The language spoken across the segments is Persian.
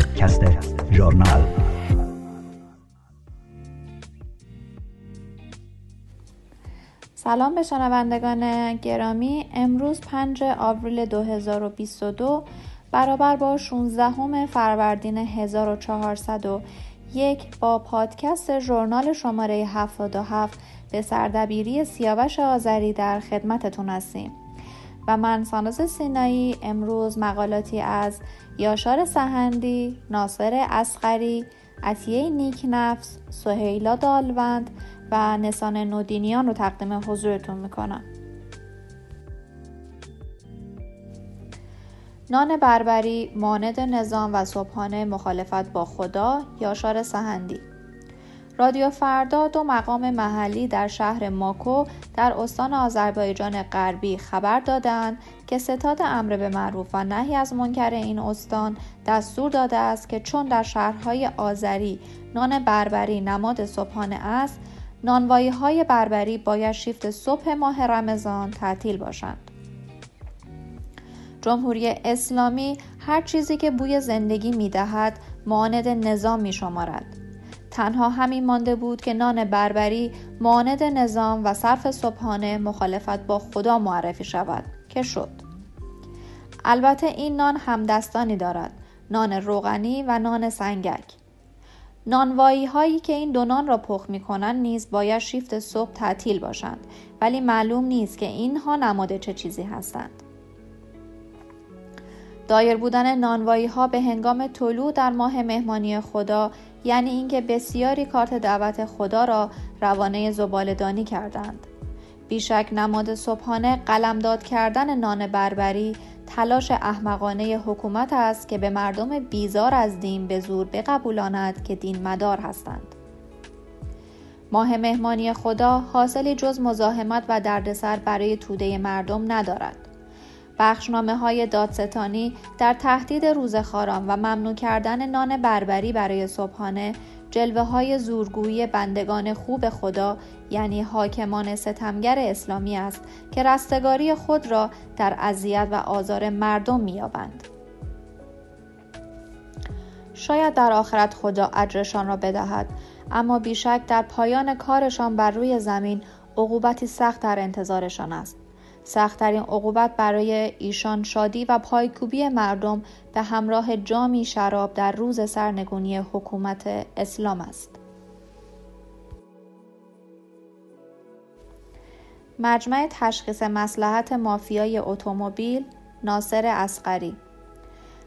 پادکست ژورنال. سلام به شنوندگان گرامی. امروز 5 آوریل 2022 برابر با 16 فروردین 1401 با پادکست ژورنال شماره 77 به سردبیری سیاوش آذری در خدمتتون هستیم. و من ساناز سینایی امروز مقالاتی از یاشار سهندی، ناصر اسقری، عطیه نیک نفس، سهیلا دالوند و نسان نودینیان رو تقدیم حضورتون می‌کنم. نان بربری ماند نظام و صبحانه مخالفت با خدا یاشار سهندی رادیو فردا دو مقام محلی در شهر ماکو در استان آذربایجان غربی خبر دادند که ستاد امر به معروف و نهی از منکر این استان دستور داده است که چون در شهرهای آذری نان بربری نماد صبحانه است نانوایی های بربری باید شیفت صبح ماه رمضان تعطیل باشند. جمهوری اسلامی هر چیزی که بوی زندگی می دهد ماند نظام می شمارد. تنها همین مانده بود که نان بربری ماند نظام و صرف صبحانه مخالفت با خدا معرفی شود که شد. البته این نان همدستانی دارد نان روغنی و نان سنگک. نانوایی هایی که این دو نان را پخ می کنند نیز باید شیفت صبح تعطیل باشند ولی معلوم نیست که اینها نماد چه چیزی هستند. دایر بودن نانوایی ها به هنگام طلوع در ماه مهمانی خدا یعنی اینکه بسیاری کارت دعوت خدا را روانه زبالدانی کردند. بیشک نماد صبحانه قلمداد کردن نان بربری تلاش احمقانه حکومت است که به مردم بیزار از دین به زور بقبولاند که دین مدار هستند. ماه مهمانی خدا حاصلی جز مزاحمت و دردسر برای توده مردم ندارد. بخشنامه های دادستانی در تهدید روزخاران و ممنوع کردن نان بربری برای صبحانه جلوه های زورگویی بندگان خوب خدا یعنی حاکمان ستمگر اسلامی است که رستگاری خود را در اذیت و آزار مردم مییابند. شاید در آخرت خدا اجرشان را بدهد اما بیشک در پایان کارشان بر روی زمین عقوبتی سخت در انتظارشان است. سختترین عقوبت برای ایشان شادی و پایکوبی مردم به همراه جامی شراب در روز سرنگونی حکومت اسلام است. مجمع تشخیص مسلحت مافیای اتومبیل ناصر اسقری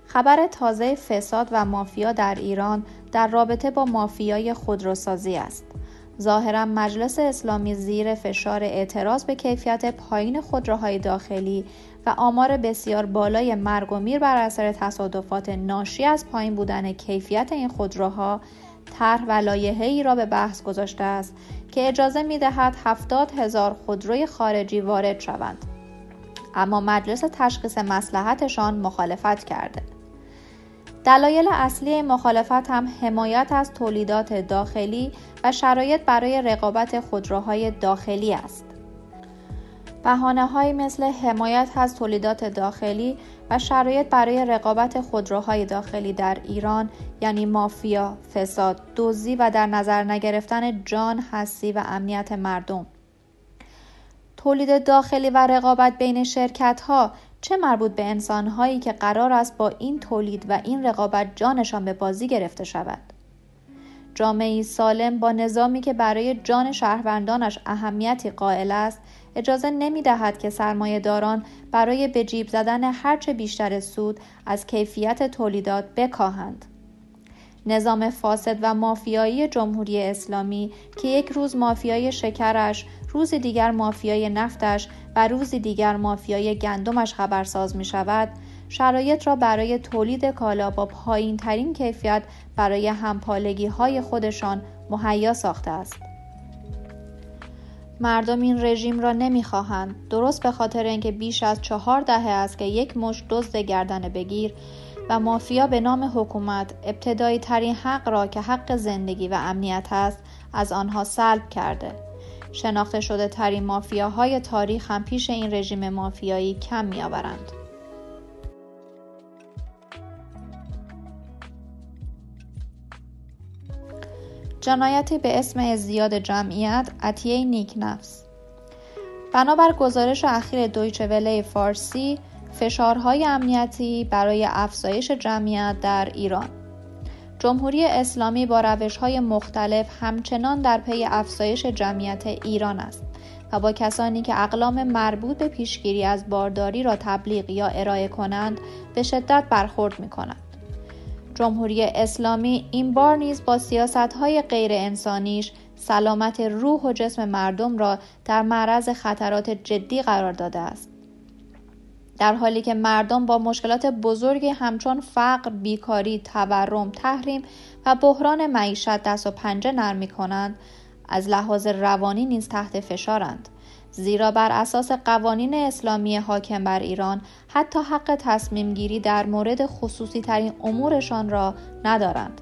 خبر تازه فساد و مافیا در ایران در رابطه با مافیای خودروسازی است. ظاهرا مجلس اسلامی زیر فشار اعتراض به کیفیت پایین خودروهای داخلی و آمار بسیار بالای مرگ و میر بر اثر تصادفات ناشی از پایین بودن کیفیت این خودروها طرح و ای را به بحث گذاشته است که اجازه می دهد 70 هزار خودروی خارجی وارد شوند. اما مجلس تشخیص مسلحتشان مخالفت کرده. دلایل اصلی مخالفت هم حمایت از تولیدات داخلی و شرایط برای رقابت خودروهای داخلی است. بحانه های مثل حمایت از تولیدات داخلی و شرایط برای رقابت خودروهای داخلی در ایران یعنی مافیا، فساد، دزدی و در نظر نگرفتن جان، هستی و امنیت مردم. تولید داخلی و رقابت بین شرکت ها چه مربوط به انسانهایی که قرار است با این تولید و این رقابت جانشان به بازی گرفته شود جامعه سالم با نظامی که برای جان شهروندانش اهمیتی قائل است اجازه نمی دهد که سرمایه داران برای به جیب زدن هرچه بیشتر سود از کیفیت تولیدات بکاهند. نظام فاسد و مافیایی جمهوری اسلامی که یک روز مافیای شکرش روز دیگر مافیای نفتش و روز دیگر مافیای گندمش خبرساز می شود شرایط را برای تولید کالا با پایین ترین کیفیت برای همپالگی های خودشان مهیا ساخته است. مردم این رژیم را نمی‌خواهند. درست به خاطر اینکه بیش از چهار دهه است که یک مش دزد گردن بگیر و مافیا به نام حکومت ابتدایی ترین حق را که حق زندگی و امنیت است از آنها سلب کرده. شناخته شده ترین مافیاهای تاریخ هم پیش این رژیم مافیایی کم میآورند. جنایتی به اسم زیاد جمعیت عطیه نیک نفس بنابر گزارش اخیر دویچه وله فارسی فشارهای امنیتی برای افزایش جمعیت در ایران جمهوری اسلامی با روش های مختلف همچنان در پی افزایش جمعیت ایران است و با کسانی که اقلام مربوط به پیشگیری از بارداری را تبلیغ یا ارائه کنند به شدت برخورد می کنند. جمهوری اسلامی این بار نیز با سیاست های غیر انسانیش سلامت روح و جسم مردم را در معرض خطرات جدی قرار داده است. در حالی که مردم با مشکلات بزرگی همچون فقر، بیکاری، تورم، تحریم و بحران معیشت دست و پنجه نرم کنند، از لحاظ روانی نیز تحت فشارند. زیرا بر اساس قوانین اسلامی حاکم بر ایران حتی حق تصمیم گیری در مورد خصوصی ترین امورشان را ندارند.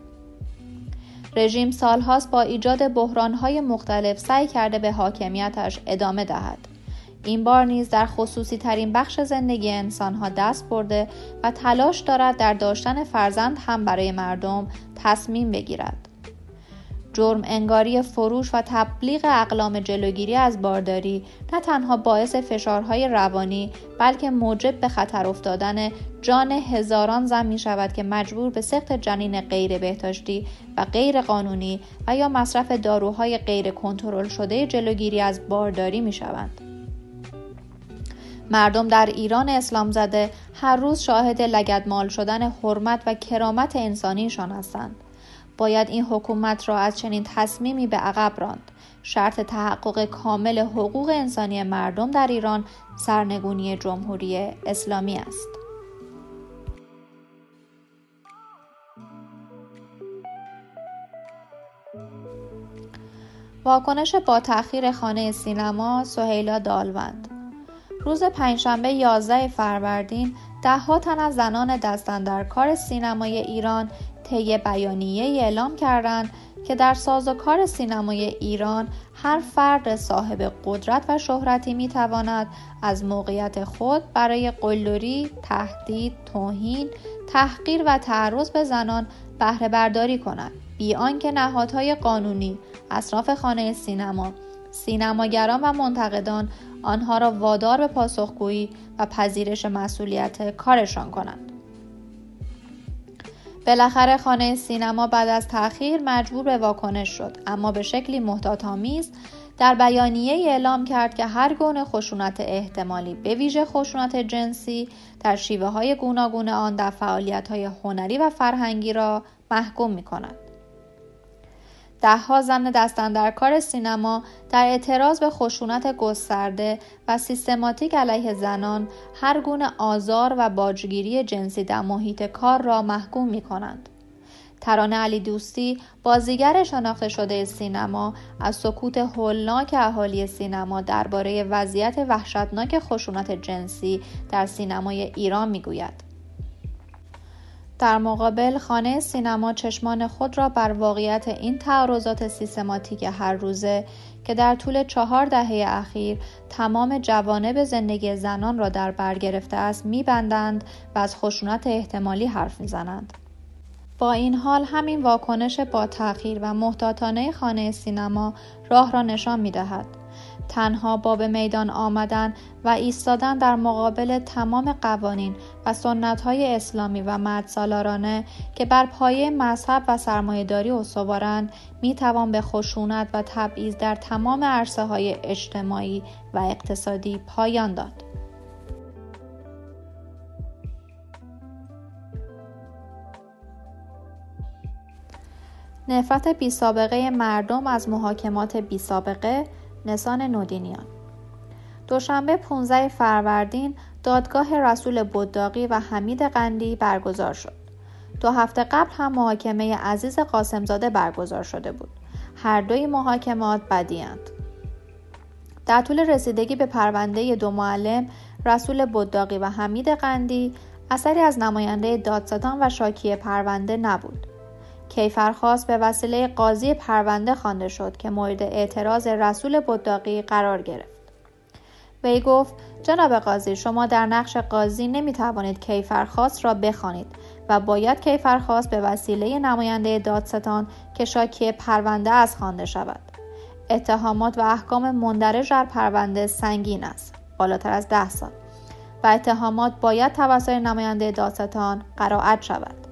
رژیم سالهاست با ایجاد بحرانهای مختلف سعی کرده به حاکمیتش ادامه دهد. این بار نیز در خصوصی ترین بخش زندگی انسان ها دست برده و تلاش دارد در داشتن فرزند هم برای مردم تصمیم بگیرد. جرم انگاری فروش و تبلیغ اقلام جلوگیری از بارداری نه تنها باعث فشارهای روانی بلکه موجب به خطر افتادن جان هزاران زن می شود که مجبور به سخت جنین غیر بهداشتی و غیر قانونی و یا مصرف داروهای غیر کنترل شده جلوگیری از بارداری می شوند. مردم در ایران اسلام زده هر روز شاهد لگدمال شدن حرمت و کرامت انسانیشان هستند. باید این حکومت را از چنین تصمیمی به عقب راند. شرط تحقق کامل حقوق انسانی مردم در ایران سرنگونی جمهوری اسلامی است. واکنش با تأخیر خانه سینما سهیلا دالوند روز پنجشنبه 11 فروردین دهها تن از زنان دستن در کار سینمای ایران طی بیانیه اعلام کردند که در سازوکار سینمای ایران هر فرد صاحب قدرت و شهرتی می تواند از موقعیت خود برای قلدری، تهدید، توهین، تحقیر و تعرض به زنان بهره برداری کند. بی آنکه نهادهای قانونی اطراف خانه سینما سینماگران و منتقدان آنها را وادار به پاسخگویی و پذیرش مسئولیت کارشان کنند. بالاخره خانه سینما بعد از تأخیر مجبور به واکنش شد اما به شکلی محتاط‌آمیز در بیانیه اعلام کرد که هر گونه خشونت احتمالی به ویژه خشونت جنسی در شیوه های گوناگون آن در فعالیت های هنری و فرهنگی را محکوم می کند. دهها زن کار سینما در اعتراض به خشونت گسترده و سیستماتیک علیه زنان هر گونه آزار و باجگیری جنسی در محیط کار را محکوم می کنند. ترانه علی دوستی بازیگر شناخته شده سینما از سکوت هولناک اهالی سینما درباره وضعیت وحشتناک خشونت جنسی در سینمای ایران می‌گوید در مقابل خانه سینما چشمان خود را بر واقعیت این تعارضات سیستماتیک هر روزه که در طول چهار دهه اخیر تمام جوانب زندگی زنان را در بر گرفته است میبندند و از خشونت احتمالی حرف می‌زنند با این حال همین واکنش با تأخیر و محتاطانه خانه سینما راه را نشان می دهد. تنها با به میدان آمدن و ایستادن در مقابل تمام قوانین و های اسلامی و مدسالارانه که بر پایه مذهب و سرمایهداری استوارند می‌توان به خشونت و تبعیض در تمام عرصه های اجتماعی و اقتصادی پایان داد. نفرت بی سابقه مردم از محاکمات بی سابقه نسان نودینیان دوشنبه 15 فروردین دادگاه رسول بداقی و حمید قندی برگزار شد. دو هفته قبل هم محاکمه عزیز قاسمزاده برگزار شده بود. هر دوی محاکمات بدیند. در طول رسیدگی به پرونده دو معلم رسول بداقی و حمید قندی اثری از نماینده دادستان و شاکی پرونده نبود. کیفرخواست به وسیله قاضی پرونده خوانده شد که مورد اعتراض رسول بداقی قرار گرفت. وی گفت جناب قاضی شما در نقش قاضی نمی توانید کیفرخواست را بخوانید و باید کیفرخواست به وسیله نماینده دادستان که شاکی پرونده از خوانده شود. اتهامات و احکام مندرج در پرونده سنگین است بالاتر از ده سال. و اتهامات باید توسط نماینده دادستان قرائت شود.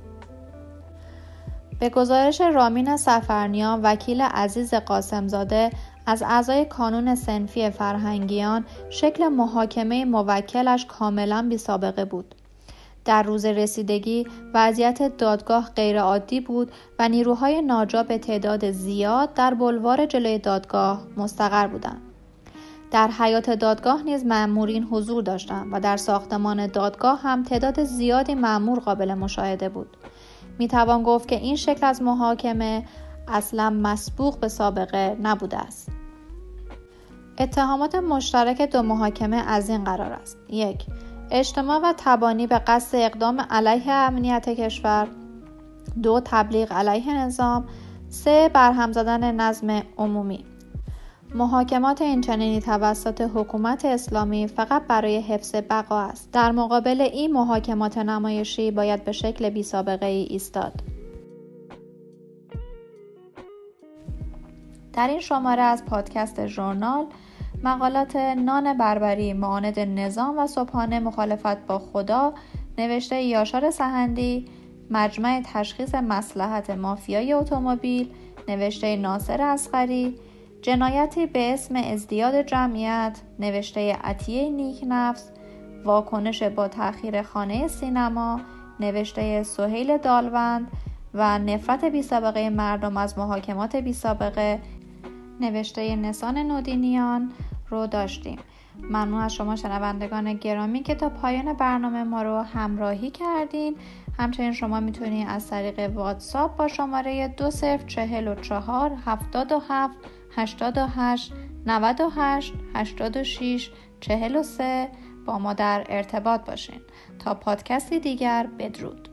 به گزارش رامین سفرنیان وکیل عزیز قاسمزاده از اعضای کانون سنفی فرهنگیان شکل محاکمه موکلش کاملا بی سابقه بود. در روز رسیدگی وضعیت دادگاه غیرعادی بود و نیروهای ناجا به تعداد زیاد در بلوار جلوی دادگاه مستقر بودند. در حیات دادگاه نیز مأمورین حضور داشتند و در ساختمان دادگاه هم تعداد زیادی مأمور قابل مشاهده بود. می توان گفت که این شکل از محاکمه اصلا مسبوق به سابقه نبوده است. اتهامات مشترک دو محاکمه از این قرار است. یک اجتماع و تبانی به قصد اقدام علیه امنیت کشور. دو تبلیغ علیه نظام. سه برهم زدن نظم عمومی. محاکمات اینچنینی توسط حکومت اسلامی فقط برای حفظ بقا است. در مقابل این محاکمات نمایشی باید به شکل بی سابقه ای ایستاد. در این شماره از پادکست ژورنال مقالات نان بربری معاند نظام و صبحانه مخالفت با خدا نوشته یاشار سهندی مجمع تشخیص مسلحت مافیای اتومبیل نوشته ناصر اسقری جنایتی به اسم ازدیاد جمعیت نوشته عطیه نیک نفس واکنش با تأخیر خانه سینما نوشته سهیل دالوند و نفرت بی سابقه مردم از محاکمات بی سابقه نوشته نسان نودینیان رو داشتیم. ممنون از شما شنوندگان گرامی که تا پایان برنامه ما رو همراهی کردین. همچنین شما می‌تونید از طریق واتساپ با شماره دو چهل و چهار هفتاد و هفت هشتاد و هشت نود و هشت هشتاد و شیش چهل و سه با ما در ارتباط باشین. تا پادکستی دیگر بدرود.